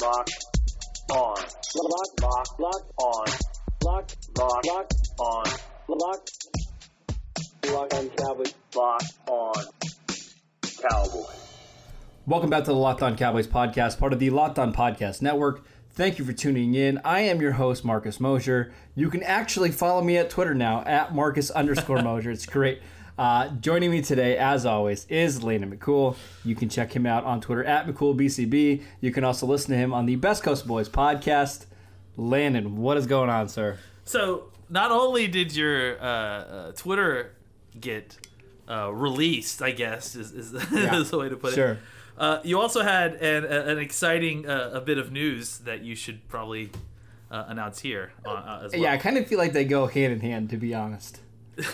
Locked on. Locked, locked, locked on. Locked, locked, locked on. Locked. Locked on Cowboys. Locked on Cowboys. Welcome back to the Locked On Cowboys podcast, part of the Locked On Podcast Network. Thank you for tuning in. I am your host, Marcus Mosher. You can actually follow me at Twitter now, at Marcus underscore Mosher. It's great. Uh, joining me today, as always, is Landon McCool. You can check him out on Twitter at McCoolBCB. You can also listen to him on the Best Coast Boys podcast. Landon, what is going on, sir? So not only did your uh, uh, Twitter get uh, released, I guess is, is, Yeah, is the way to put sure. it. Uh, you also had an, an exciting uh, a bit of news that you should probably uh, announce here as well. Yeah, I kind of feel like they go hand in hand, to be honest.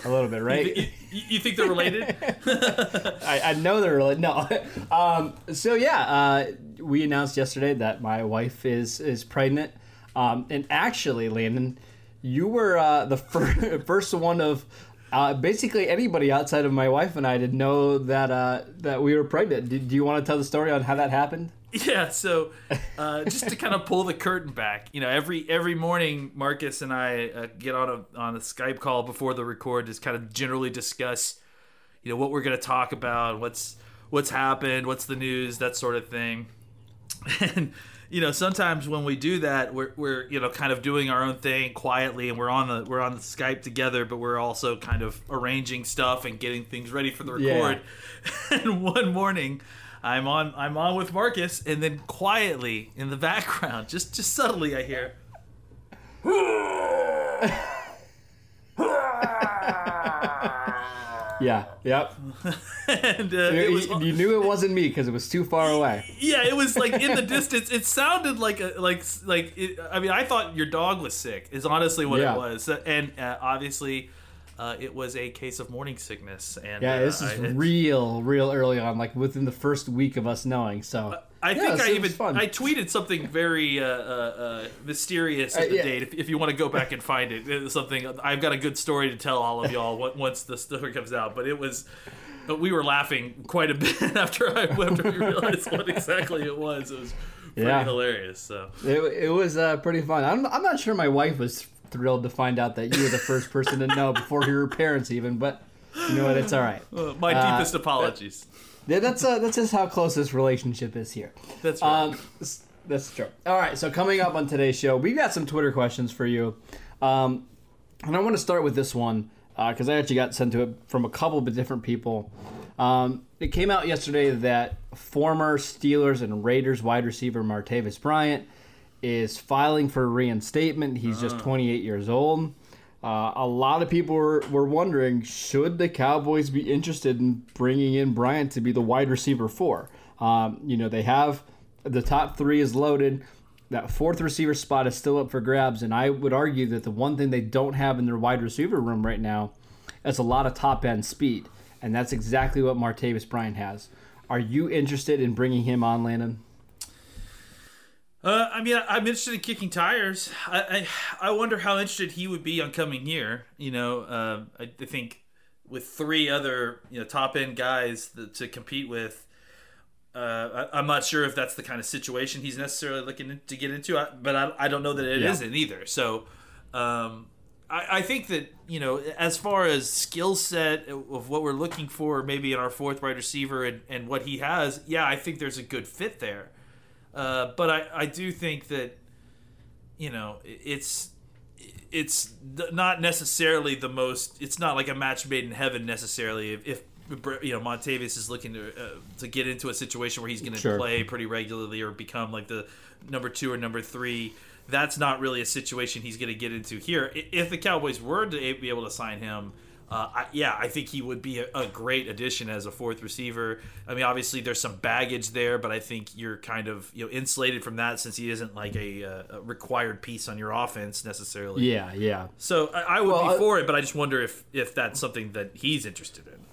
A little bit, right? you, you, you think they're related? I, I know they're really no. Um, so yeah, uh, we announced yesterday that my wife is is pregnant, um, and actually, Landon, you were uh, the fir- first one of uh, basically anybody outside of my wife and I to know that uh, that we were pregnant. Do, do you want to tell the story on how that happened? Yeah, so uh, just to kind of pull the curtain back, you know, every every morning Marcus and I uh, get on a on a Skype call before the record to kind of generally discuss, you know, what we're going to talk about, what's what's happened, what's the news, that sort of thing. And you know, sometimes when we do that, we're we're you know kind of doing our own thing quietly, and we're on the we're on the Skype together, but we're also kind of arranging stuff and getting things ready for the Yeah. record. and one morning. I'm on I'm on with Marcus and then quietly in the background, just just subtly I hear Yeah. Yep. and uh, it was you, you knew it wasn't me because it was too far away. yeah, it was like in the distance. It sounded like a like like it, I mean, I thought your dog was sick. Is honestly what Yeah. it was. And uh, obviously uh, it was a case of morning sickness and Yeah, uh, this is I, real, real early on, like within the first week of us knowing. So I Yeah, think I even fun. I tweeted something very uh, uh, uh, mysterious at Uh, the yeah. date. If, if you want to go back and find it, something I've got a good story to tell all of y'all once the story comes out. But it was but we were laughing quite a bit after I after we realized what exactly it was. It was pretty Yeah. hilarious. So It, it was uh, pretty fun. I'm, I'm not sure my wife was thrilled to find out that you were the first person to know before your parents even, but you know what? It's all right. uh, my Uh, deepest apologies. Yeah, that's uh, that's just how close this relationship is here. That's right. Um, that's true. All right, so coming up on today's show, we've got some Twitter questions for you, um, and I want to start with this one because I actually got sent to it from a couple of different people. Um, it came out yesterday that former Steelers and Raiders wide receiver Martavis Bryant is filing for reinstatement. He's just 28 years old. Uh, a lot of people were, were wondering should the Cowboys be interested in bringing in Bryant to be the wide receiver four? Um, you know, they have the top three is loaded. That fourth receiver spot is still up for grabs, and I would argue that the one thing they don't have in their wide receiver room right now is a lot of top end speed, and that's exactly what Martavis Bryant has. Are you interested in bringing him on, Landon? Uh, I mean, I- I'm interested in kicking tires. I, I I wonder how interested he would be on coming here. You know, uh, I, I think with three other you know top end guys that, to compete with, uh, I, I'm not sure if that's the kind of situation he's necessarily looking to get into. I, but I, I don't know that it Yeah. not either. So, um, I, I think that you know, as far as skill set of what we're looking for, maybe in our fourth wide receiver and, and what he has, yeah, I think there's a good fit there. Uh, but I, I do think that you know it's it's not necessarily the most it's not like a match made in heaven necessarily if, if you know Martavis is looking to uh, to get into a situation where he's going to Sure. play pretty regularly or become like the number 2 or number 3 that's not really a situation he's going to get into here if the Cowboys were to be able to sign him Uh, I, yeah, I think he would be a, a, great addition as a fourth receiver. I mean, obviously there's some baggage there, but I think you're kind of you know insulated from that since he isn't like a, a required piece on your offense necessarily. Yeah, yeah. So I, I would well, be for it, but I just wonder if if that's something that he's interested in.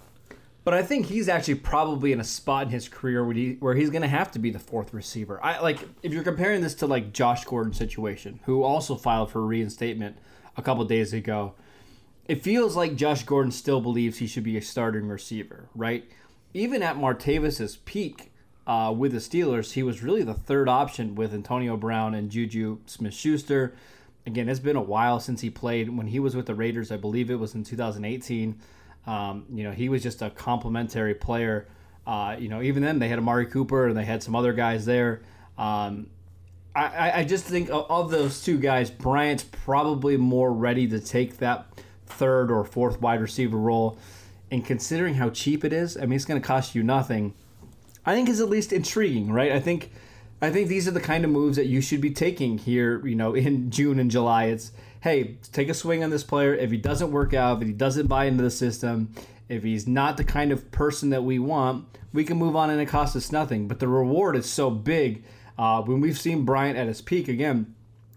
But I think he's actually probably in a spot in his career where, he, where he's going to have to be the fourth receiver. I like if you're comparing this to like Josh Gordon's situation, who also filed for reinstatement a couple days ago it feels like Josh Gordon still believes he should be a starting receiver, right? Even at Martavis's peak uh, with the Steelers, he was really the third option with Antonio Brown and Juju Smith Schuster. Again, it's been a while since he played. When he was with the Raiders, I believe it was in 2018. Um, you know, he was just a complimentary player. Uh, you know, even then they had Amari Cooper and they had some other guys there. Um, I, I just think of those two guys, Bryant's probably more ready to take that third or fourth wide receiver role. And considering how cheap it is, I mean, it's going to cost you nothing. I think is at least intriguing, right? I think, I think these are the kind of moves that you should be taking here. You know, in June and July, it's hey, take a swing on this player. If he doesn't work out, if he doesn't buy into the system, if he's not the kind of person that we want, we can move on and it costs us nothing. But the reward is so big. Uh, when we've seen Bryant at his peak again,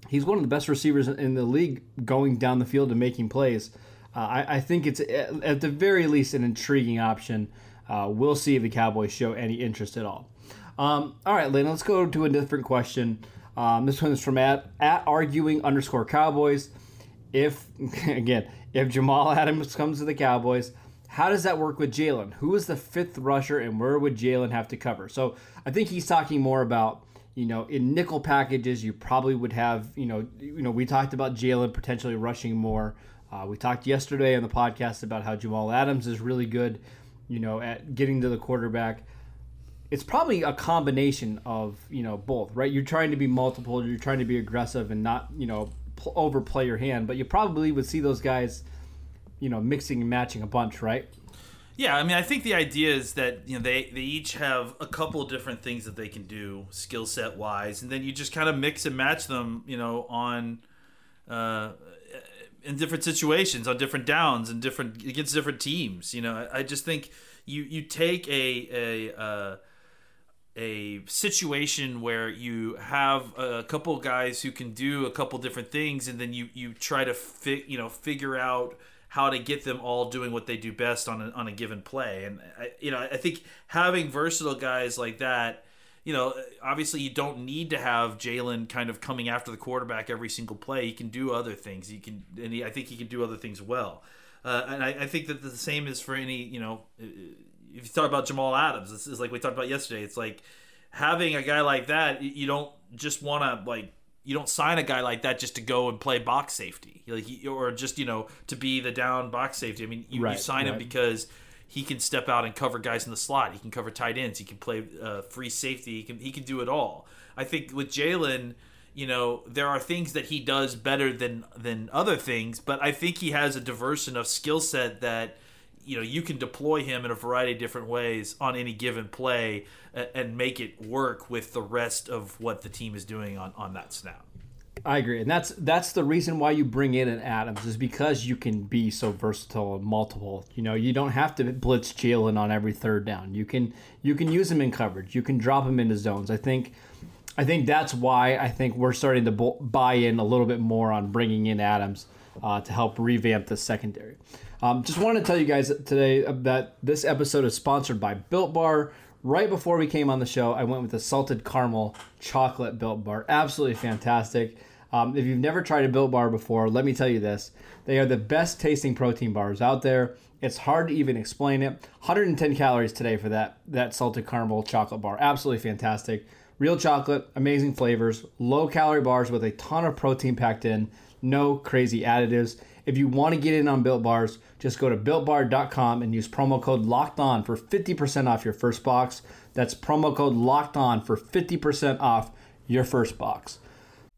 he's one of the best receivers in the league going down the field and making plays. Uh, I, I, think it's at the very least an intriguing option. Uh, we'll see if the Cowboys show any interest at all. Um, all right, Lane, let's go to a different question. Um, this one is from at, at arguing underscore Cowboys. If, again, if Jamal Adams comes to the Cowboys, how does that work with Jalen? Who is the fifth rusher and where would Jalen have to cover? So I think he's talking more about you know, in nickel packages, you probably would have, you know, you know, we talked about Jalen potentially rushing more. Uh, we talked yesterday on the podcast about how Jamal Adams is really good, you know, at getting to the quarterback. It's probably a combination of you know both, right? You're trying to be multiple, you're trying to be aggressive and not you know pl- overplay your hand, but you probably would see those guys, you know, mixing and matching a bunch, right? Yeah, I mean, I think the idea is that you know they they each have a couple different things that they can do skill set wise, and then you just kind of mix and match them, you know, on. Uh, in different situations on different downs and different against different teams. You know, I, I just think you you take a a uh, a situation where you have a couple guys who can do a couple different things, and then you you try to fi- you know figure out how to get them all doing what they do best on a, on a given play. And I, you know, I think having versatile guys like that you know, obviously you don't need to have Jalen kind of coming after the quarterback every single play. He can do other things. He can, and he, I think he can do other things well. Uh, and I, I, think that the same is for any, you know, if you talk about Jamal Adams, this is like we talked about yesterday. It's like having a guy like that. You don't just want to like you don't sign a guy like that just to go and play box safety, like or just you know to be the down box safety. I mean, you, right, you sign right. him because he can step out and cover guys in the slot. He can cover tight ends. He can play uh, free safety. He can he can do it all. I think with Jalen, you know, there are things that he does better than than other things, but I think he has a diverse enough skill set that you know you can deploy him in a variety of different ways on any given play and make it work with the rest of what the team is doing on on that snap. I agree, and that's that's the reason why you bring in an Adams is because you can be so versatile and multiple. You know, you don't have to blitz Jalen on every third down. You can you can use him in coverage. You can drop him into zones. I think I think that's why I think we're starting to buy in a little bit more on bringing in Adams uh, to help revamp the secondary. Um, just wanted to tell you guys today that this episode is sponsored by Built Bar right before we came on the show, I went with the salted caramel chocolate built bar. Absolutely fantastic. Um, if you've never tried a built bar before, let me tell you this. They are the best tasting protein bars out there. It's hard to even explain it. 110 calories today for that, that salted caramel chocolate bar. Absolutely fantastic. Real chocolate, amazing flavors, low calorie bars with a ton of protein packed in, no crazy additives. If you want to get in on Built Bars, just go to builtbar.com and use promo code locked on for 50% off your first box. That's promo code locked on for 50% off your first box.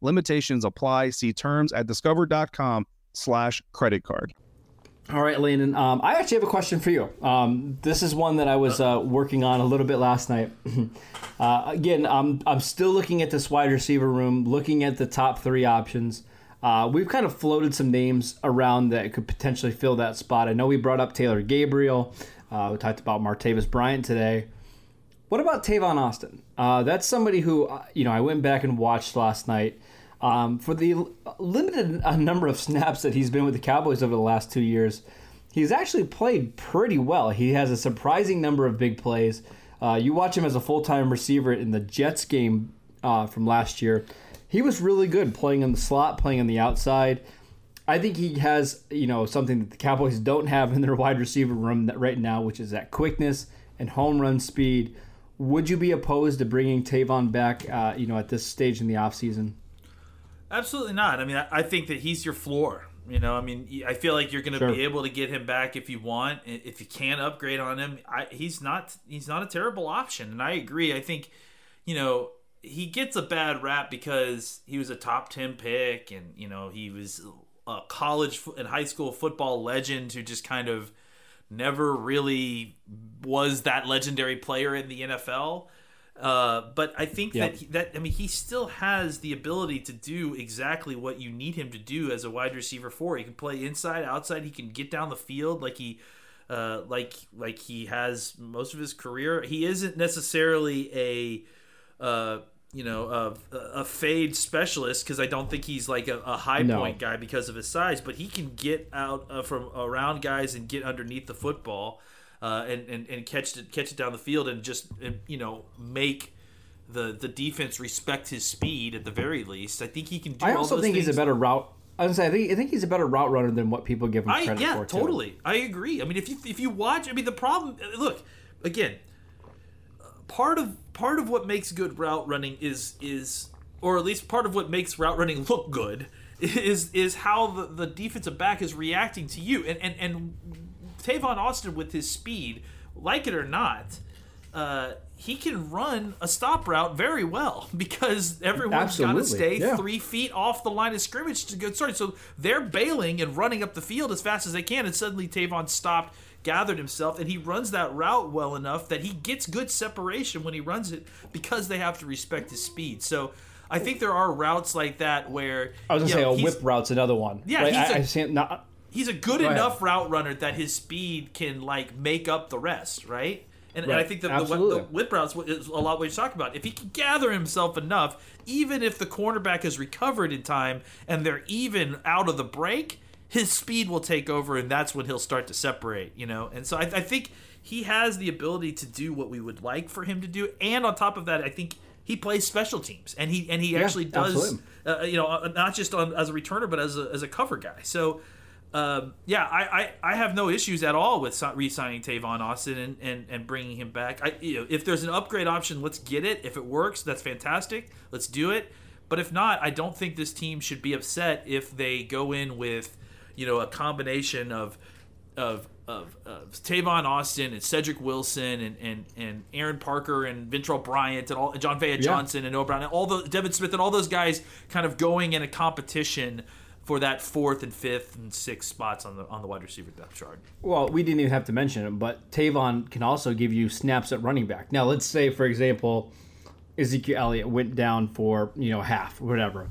Limitations apply. See terms at discover.com slash credit card. All right, Landon. Um, I actually have a question for you. Um, this is one that I was uh, working on a little bit last night. uh, again, I'm I'm still looking at this wide receiver room, looking at the top three options. Uh, we've kind of floated some names around that could potentially fill that spot. I know we brought up Taylor Gabriel. Uh, we talked about Martavis Bryant today. What about Tavon Austin? Uh, that's somebody who uh, you know I went back and watched last night. Um, for the limited number of snaps that he's been with the Cowboys over the last two years, he's actually played pretty well. He has a surprising number of big plays. Uh, you watch him as a full time receiver in the Jets game uh, from last year. He was really good playing in the slot, playing on the outside. I think he has, you know, something that the Cowboys don't have in their wide receiver room right now, which is that quickness and home run speed. Would you be opposed to bringing Tavon back, uh, you know, at this stage in the offseason? Absolutely not. I mean, I, I think that he's your floor. You know, I mean, I feel like you're going to Sure. be able to get him back if you want. If you can upgrade on him, I, he's not he's not a terrible option. And I agree. I think, you know, he gets a bad rap because he was a top ten pick, and you know he was a college and high school football legend who just kind of never really was that legendary player in the NFL. Uh, but I think Yeah. that he, that I mean he still has the ability to do exactly what you need him to do as a wide receiver four. He can play inside, outside. He can get down the field like he uh, like like he has most of his career. He isn't necessarily a uh, you know a, a fade specialist because I don't think he's like a, a high No. point guy because of his size. But he can get out uh, from around guys and get underneath the football uh, and, and and catch it catch it down the field and just and, you know make the the defense respect his speed at the very least. I think he can do. I also think he's a better route. I was say, I think, I think he's a better route runner than what people give him I credit yeah, for. too. totally. I agree. I mean, if you if you watch, I mean, the problem. Look, again, part of part of what makes good route running is is or at least part of what makes route running look good is is how the, the defensive back is reacting to you and and and Tavon Austin with his speed, like it or not. Uh, he can run a stop route very well because everyone's got to stay yeah. three feet off the line of scrimmage to get started. So they're bailing and running up the field as fast as they can, and suddenly Tavon stopped, gathered himself, and he runs that route well enough that he gets good separation when he runs it because they have to respect his speed. So I think there are routes like that where I was gonna say know, a whip route's another one. Yeah, Like, he's I, a- seen not. he's a good enough route runner that his speed can like make up the rest, right? And, and I think that the, the whip routes is a lot what you're talking about. If he can gather himself enough, even if the cornerback has recovered in time and they're even out of the break, his speed will take over, and that's when he'll start to separate. You know, and so I, I think he has the ability to do what we would like for him to do, and on top of that, I think he plays special teams, and he and he actually does uh, you know, uh, not just on, as a returner, but as a, as a cover guy. So, um, yeah, I, I, I have no issues at all with re-signing Tavon Austin and, and, and bringing him back. I, you know, if there's an upgrade option, let's get it. If it works, that's fantastic. Let's do it. But if not, I don't think this team should be upset if they go in with, you know, a combination of of of, of Tavon Austin and Cedric Wilson and, and, and Aaron Parker and Ventell Bryant and all and Jon'Vea Johnson and Noah Brown and all the Devin Smith and all those guys kind of going in a competition for that fourth and fifth and sixth spots on the on the wide receiver depth chart. Well, we didn't even have to mention him, but Tavon can also give you snaps at running back. Now, let's say, for example, Ezekiel Elliott went down for you know half, whatever,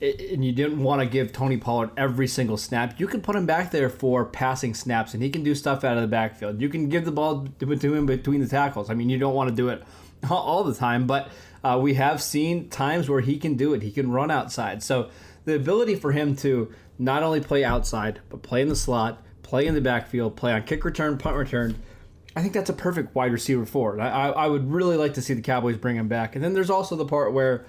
and you didn't want to give Tony Pollard every single snap. You can put him back there for passing snaps, and he can do stuff out of the backfield. You can give the ball to him between the tackles. I mean, you don't want to do it all the time, but uh, we have seen times where he can do it. He can run outside. So the ability for him to not only play outside, but play in the slot, play in the backfield, play on kick return, punt return. I think that's a perfect wide receiver forward. I, I, I would really like to see the Cowboys bring him back. And then there's also the part where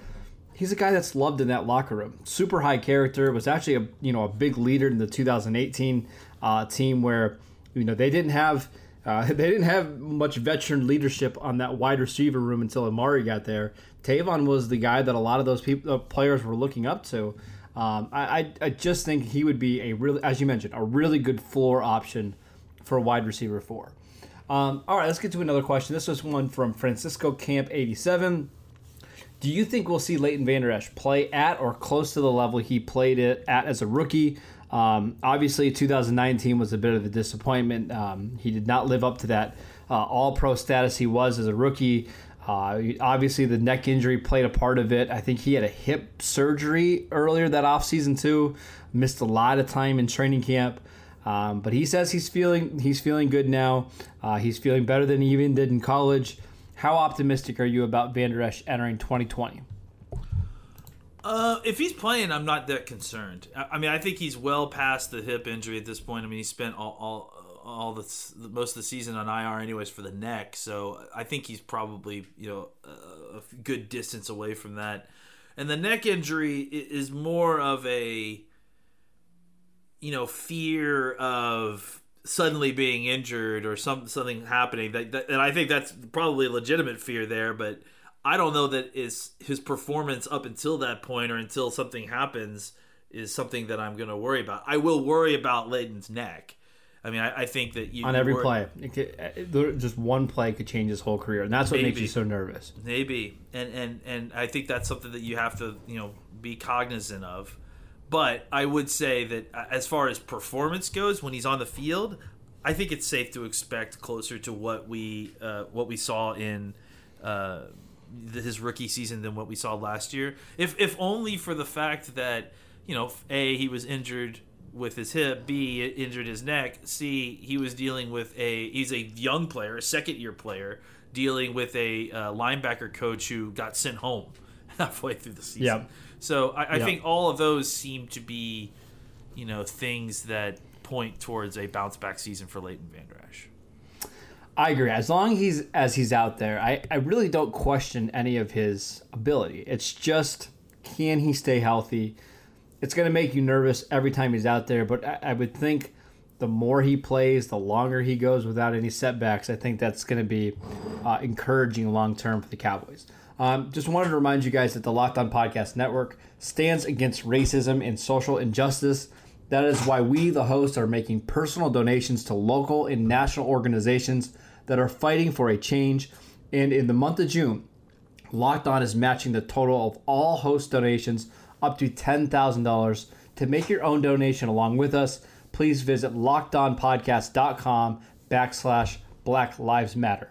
he's a guy that's loved in that locker room. Super high character. Was actually a you know a big leader in the 2018 uh, team where you know they didn't have uh, they didn't have much veteran leadership on that wide receiver room until Amari got there. Tavon was the guy that a lot of those people uh, players were looking up to. Um, I, I just think he would be a really, as you mentioned, a really good floor option for a wide receiver four. Um, all right, let's get to another question. This was one from Francisco Camp 87. Do you think we'll see Leighton Vander Esch play at or close to the level he played it at as a rookie? Um, obviously, 2019 was a bit of a disappointment. Um, he did not live up to that uh, all pro status he was as a rookie. Uh, obviously, the neck injury played a part of it. I think he had a hip surgery earlier that offseason, too. Missed a lot of time in training camp. Um, but he says he's feeling he's feeling good now. Uh, he's feeling better than he even did in college. How optimistic are you about Vander Esch entering 2020? Uh, if he's playing, I'm not that concerned. I, I mean, I think he's well past the hip injury at this point. I mean, he spent all all, all the most of the season on IR, anyways, for the neck. So I think he's probably you know a good distance away from that. And the neck injury is more of a you know fear of suddenly being injured or some something happening that, that, and I think that's probably a legitimate fear there but I don't know that is his performance up until that point or until something happens is something that I'm going to worry about. I will worry about Leighton's neck. I mean, I, I think that you on every worry, play, could, uh, just one play could change his whole career, and that's what maybe, makes you so nervous. Maybe, and and and I think that's something that you have to you know be cognizant of. But I would say that uh, as far as performance goes, when he's on the field, I think it's safe to expect closer to what we uh, what we saw in uh, his rookie season than what we saw last year. If if only for the fact that you know, a he was injured with his hip, b injured his neck, c he was dealing with a he's a young player, a second year player dealing with a uh, linebacker coach who got sent home halfway through the season. So I, I think all of those seem to be, you know, things that point towards a bounce back season for Leighton Esch. I agree. As long as he's as he's out there, I, I really don't question any of his ability. It's just can he stay healthy? It's going to make you nervous every time he's out there, but I, I would think the more he plays, the longer he goes without any setbacks. I think that's going to be uh, encouraging long term for the Cowboys. Um, just wanted to remind you guys that the Locked On Podcast Network stands against racism and social injustice. That is why we, the hosts, are making personal donations to local and national organizations that are fighting for a change. And in the month of June, Locked On is matching the total of all host donations up to $10,000. To make your own donation along with us, please visit lockedonpodcast.com backslash Black Lives Matter.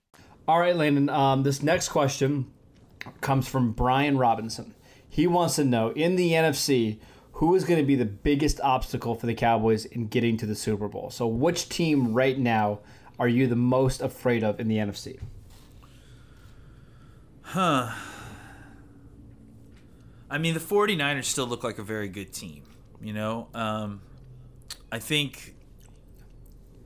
All right, Landon. Um, this next question comes from Brian Robinson. He wants to know in the NFC who is going to be the biggest obstacle for the Cowboys in getting to the Super Bowl. So, which team right now are you the most afraid of in the NFC? Huh. I mean, the 49ers still look like a very good team. You know, um, I think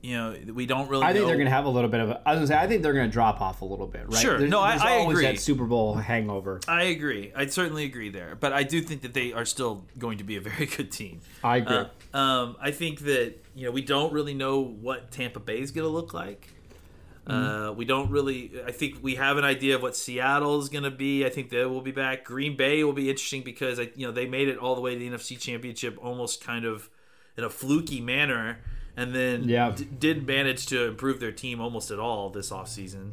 you know, we don't really. I think know. they're going to have a little bit of. A, I was going to say, I think they're going to drop off a little bit, right? Sure. There's, no, there's I, I always agree. That Super Bowl hangover. I agree. I certainly agree there, but I do think that they are still going to be a very good team. I agree. Uh, um, I think that you know we don't really know what Tampa Bay is going to look like. Uh, we don't really. I think we have an idea of what Seattle is going to be. I think they will be back. Green Bay will be interesting because I, you know they made it all the way to the NFC Championship almost kind of in a fluky manner and then Yeah. d- did manage to improve their team almost at all this offseason.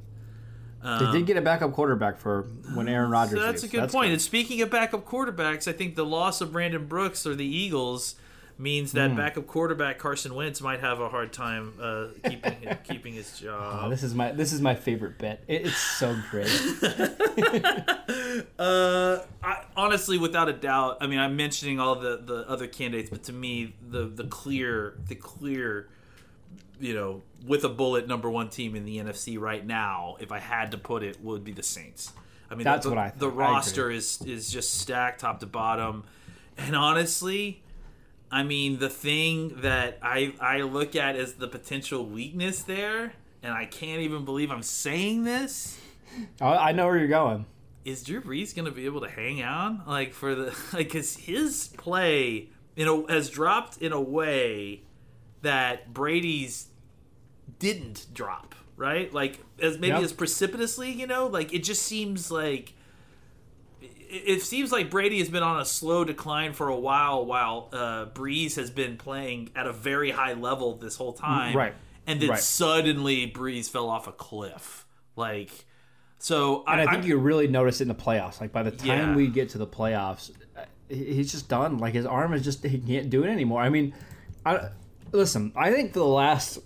they did um, get a backup quarterback for when Aaron Rodgers. So that's a leaves. good point. And speaking of backup quarterbacks, I think the loss of Brandon Brooks or the Eagles means that Hmm. backup quarterback Carson Wentz might have a hard time uh, keeping keeping his Oh, job. this is my this is my favorite bet. It, it's so great. Uh, I, honestly, without a doubt, I mean, I'm mentioning all the, the other candidates, but to me, the the clear the clear, you know, with a bullet number one team in the NFC right now, if I had to put it, would be the Saints. I mean, That's the, what I the think. I roster is is just stacked top to bottom, and honestly. I mean, the thing that I I look at as the potential weakness there and I can't even believe I'm saying this. I I know where you're going. Is Drew Brees going to be able to hang on like for the like because his play you know has dropped in a way that Brady's didn't drop right like as maybe Yep. as precipitously you know like it just seems like it, seems like Brady has been on a slow decline for a while while uh, Brees has been playing at a very high level this whole time Right. and then Right. suddenly Brees fell off a cliff like so And I, think I'm- you really notice it in the playoffs. Like by the time Yeah. we get to the playoffs, uh, he's just done. Like his arm is just he can't do it anymore. I mean, I listen. I think for the last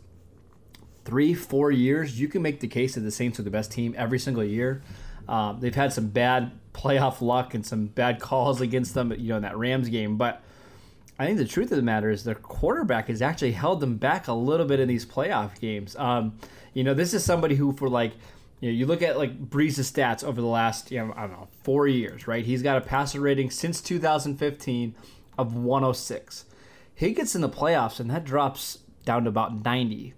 three, four years, you can make the case that the Saints are the best team every single year. Um, they've had some bad playoff luck and some bad calls against them, you know, in that Rams game. But I think the truth of the matter is their quarterback has actually held them back a little bit in these playoff games. Um, you know, this is somebody who, for like, you know, you look at like Brees's stats over the last, you know, I don't know, four years, right? He's got a passer rating since 2015 of 106. He gets in the playoffs and that drops down to about 90.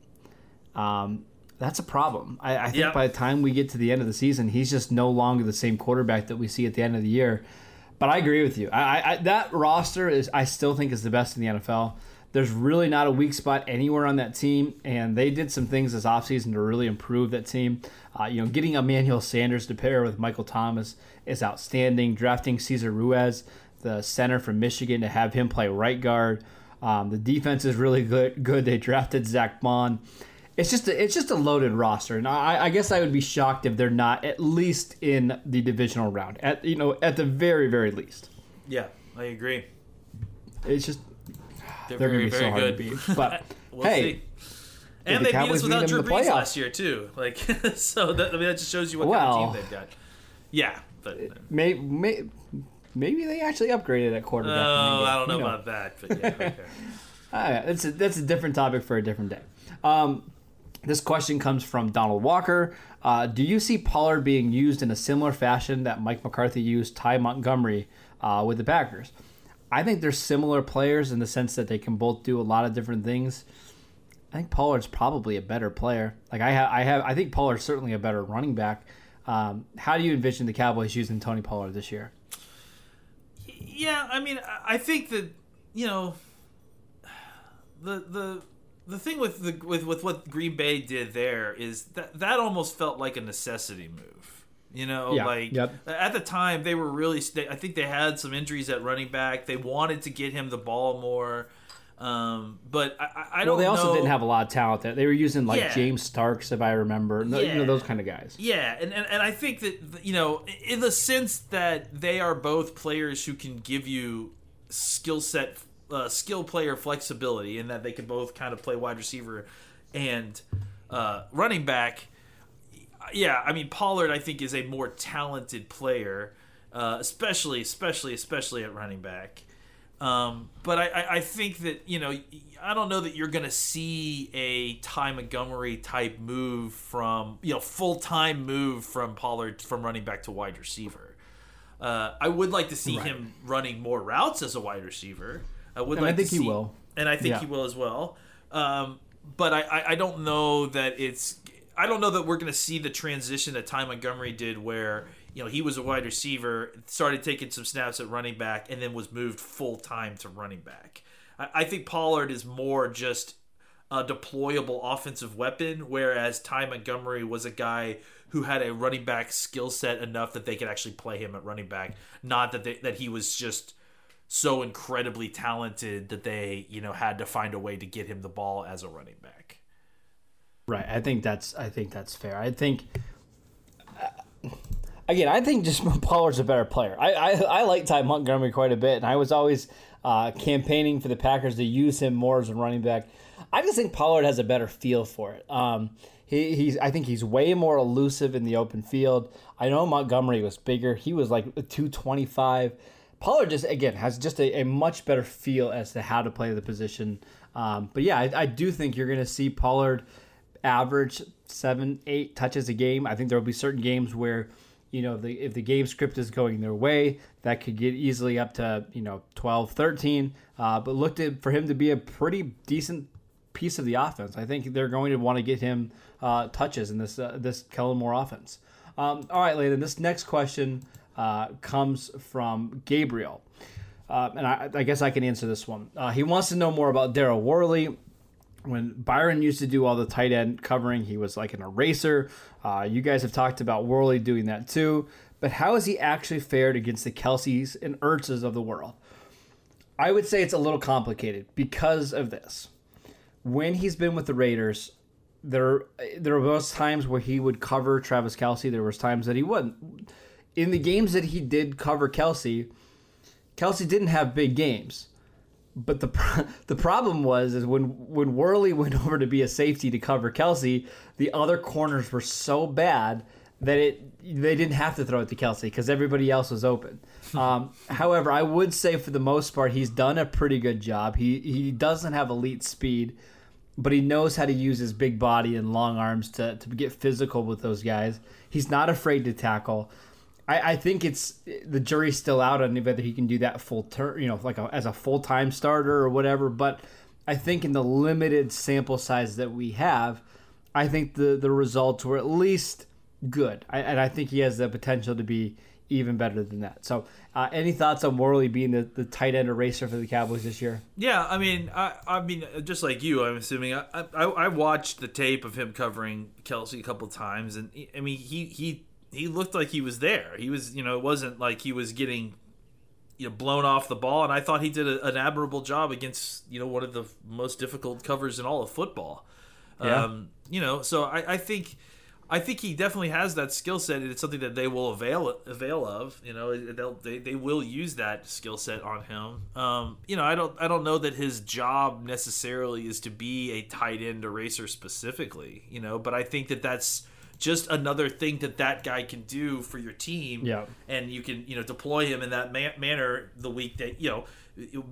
Um, that's a problem. I, I think Yeah. by the time we get to the end of the season, he's just no longer the same quarterback that we see at the end of the year. But I agree with you. I, I, I that roster is I still think is the best in the NFL. There's really not a weak spot anywhere on that team, and they did some things this offseason to really improve that team. Uh, you know, getting Emmanuel Sanders to pair with Michael Thomas is outstanding. Drafting Cesar Ruiz, the center from Michigan, to have him play right guard. Um, the defense is really good. Good. They drafted Zack Baun. It's just a, it's just a loaded roster, and I, I guess I would be shocked if they're not at least in the divisional round. At you know, at the very very least, yeah I agree it's just they're, they're very gonna be so very hard good to beat. But We'll hey, see. And the they beat us without Drew Brees last year too. Like so, that, I mean that just shows you what Well- kind of team they've got. Yeah, but may, may, maybe they actually upgraded at quarterback. oh. I don't know Who knows? about that. But yeah, okay. Ah, that's a, that's a different topic for a different day. Um, this question comes from Donald Walker. Uh, do you see Pollard being used in a similar fashion that Mike McCarthy used Ty Montgomery uh, with the Packers? I think they're similar players in the sense that they can both do a lot of different things. I think Pollard's probably a better player. Like I have, I have, I think Pollard's certainly a better running back. Um, how do you envision the Cowboys using Tony Pollard this year? yeah. I mean, I- think that you know the the the thing with the with with what Green Bay did there is that that almost felt like a necessity move. You know, Yeah, like yep. at the time they were really. I think they had some injuries at running back. They wanted to get him the ball more, um, but I, I- don't. Know. Well, they also know- didn't have a lot of talent there. They were using like Yeah. James Starks, if I remember, No- you know those kind of guys. Yeah, and, and, and I think that you know, in the sense that they are both players who can give you skill set, uh, skill player flexibility, and that they can both kind of play wide receiver and uh, running back. Yeah, I mean Pollard, I think is a more talented player, uh, especially, especially, especially at running back. Um, but I, I, I think that you know I don't know that you're going to see a Ty Montgomery type move from you know full time move from Pollard from running back to wide receiver. Uh, I would like to see him running more routes as a wide receiver. I would And I think to he see, will. and I think Yeah. he will as well. Um, but I, I, I don't know that it's. I don't know that we're going to see the transition that Ty Montgomery did, where you know he was a wide receiver, started taking some snaps at running back, and then was moved full time to running back. I, I think Pollard is more just a deployable offensive weapon, whereas Ty Montgomery was a guy who had a running back skill set enough that they could actually play him at running back. Not that they, that he was just so incredibly talented that they you know had to find a way to get him the ball as a running back. Right. I think that's I think that's fair. I think uh, again, I think just Pollard's a better player. I, I I like Ty Montgomery quite a bit, and I was always uh, campaigning for the Packers to use him more as a running back. I just think Pollard has a better feel for it. Um, he, he's I think he's way more elusive in the open field. I know Montgomery was bigger. He was like 225. Pollard just again has just a, a much better feel as to how to play the position. Um, but yeah, I, I do think you're going to see Pollard average seven, eight touches a game. I think there will be certain games where, you know, the, if the game script is going their way, that could get easily up to, you know, 12, 13. Uh, but looked for him to be a pretty decent piece of the offense. I think they're going to want to get him uh, touches in this uh, this Kellen Moore offense. Um, all right, Landon. This next question uh, comes from Gabriel, uh, and I, I, guess I can answer this one. Uh, he wants to know more about Daryl Worley. When Byron used to do all the tight end covering, he was like an eraser. Uh, you guys have talked about Worley doing that too. But how has he actually fared against the Kelces and Ertzes of the world? I would say it's a little complicated because of this. When he's been with the Raiders, there there was times where he would cover Travis Kelce. There was times that he wouldn't. In the games that he did cover Kelce, Kelce didn't have big games. But the the problem was is when when Worley went over to be a safety to cover Kelce, the other corners were so bad that it they didn't have to throw it to Kelce because everybody else was open. Um, however, I would say for the most part he's done a pretty good job. He he doesn't have elite speed, but he knows how to use his big body and long arms to to get physical with those guys. He's not afraid to tackle. I, I think it's the jury's still out on whether he can do that full turn, you know, like a, as a full time starter or whatever. But I think in the limited sample size that we have, I think the the results were at least good, I, and I think he has the potential to be even better than that. So, uh, any thoughts on Worley being the, the tight end eraser for the Cowboys this year? Yeah, I mean, I, I mean, just like you, I'm assuming. I, I, I watched the tape of him covering Kelce a couple times, and I mean, he he he looked like he was there. He was, you know, it wasn't like he was getting you know blown off the ball, and I thought he did a, an admirable job against you know one of the most difficult covers in all of football. Yeah. Um, you know, so I, I think I think he definitely has that skill set. and It's something that they will avail avail of. You know, they'll, they they will use that skill set on him. Um, you know, I don't I don't know that his job necessarily is to be a tight end eraser specifically. You know, but I think that that's just another thing that that guy can do for your team. Yeah, and you can you know deploy him in that ma- manner the week that you know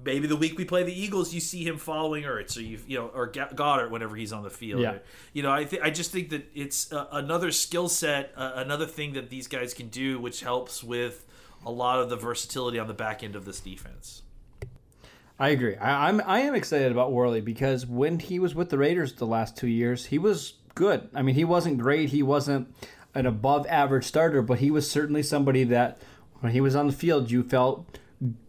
maybe the week we play the Eagles, you see him following Ertz, or you you know, or Goedert whenever he's on the field. Yeah. Or, you know, I th- I just think that it's uh, another skill set, uh, another thing that these guys can do, which helps with a lot of the versatility on the back end of this defense. I agree. I, I'm I am excited about Worley because when he was with the Raiders the last two years, he was good. I mean, he wasn't great. He wasn't an above average starter, but he was certainly somebody that when he was on the field, you felt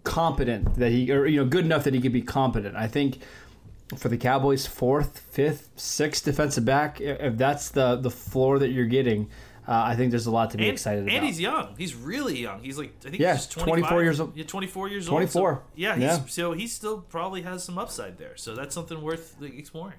competent that he or you know good enough that he could be competent. I think for the Cowboys, fourth, fifth, sixth defensive back, if that's the the floor that you're getting, uh, I think there's a lot to be and, excited and about. And he's young. He's really young. He's like I think yeah, he's 24 years old. Yeah, 24 years 24. old. 24. So, yeah, yeah. so he still probably has some upside there. So that's something worth exploring.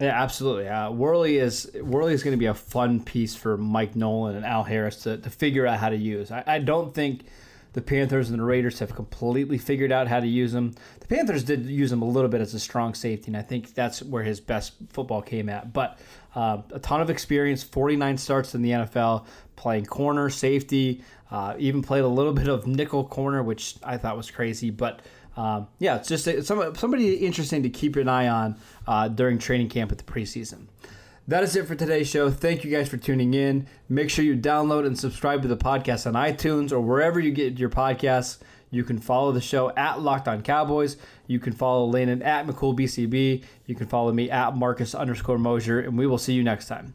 Yeah, absolutely. Uh, Worley is Worley is going to be a fun piece for Mike Nolan and Al Harris to, to figure out how to use. I, I don't think the Panthers and the Raiders have completely figured out how to use him. The Panthers did use him a little bit as a strong safety, and I think that's where his best football came at. But uh, a ton of experience, 49 starts in the NFL, playing corner, safety, uh, even played a little bit of nickel corner, which I thought was crazy. But um, yeah, it's just a, some, somebody interesting to keep an eye on uh, during training camp at the preseason. That is it for today's show. Thank you guys for tuning in. Make sure you download and subscribe to the podcast on iTunes or wherever you get your podcasts. You can follow the show at Locked On Cowboys. You can follow Landon at McCoolBCB. You can follow me at Marcus underscore Mosher, and we will see you next time.